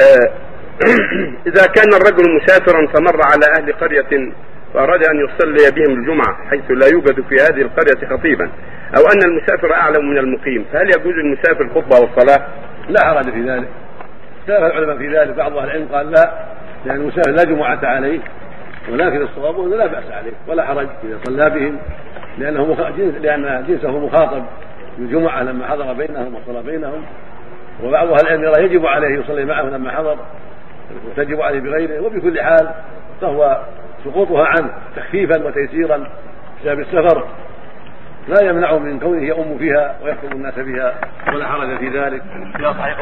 آه، إذا كان الرجل مسافرا فمر على أهل قرية وأراد أن يصلي بهم الجمعة حيث لا يوجد في هذه القرية خطيبا أو أن المسافر أعلم من المقيم فهل يجوز المسافر الخطبة والصلاة؟ لا حرج في ذلك. اختلف العلماء في ذلك. بعض أهل العلم قال لا لأن المسافر لا جمعة عليه ولكن الصواب أنه لا بأس عليه ولا حرج إذا صلى بهم لأنه مخ... لأن جنسه مخاطب. بالجمعه لما حضر بينهم وصلى بينهم وبعض أهل العلم يرى يجب عليه يصلي معه لما حضر وتجب عليه بغيره وبكل حال فهو سقوطها عنه تخفيفا وتيسيرا بسبب السفر. لا يمنع من كونه يؤم فيها ويخطب الناس بها ولا حرج في ذلك. في صحيح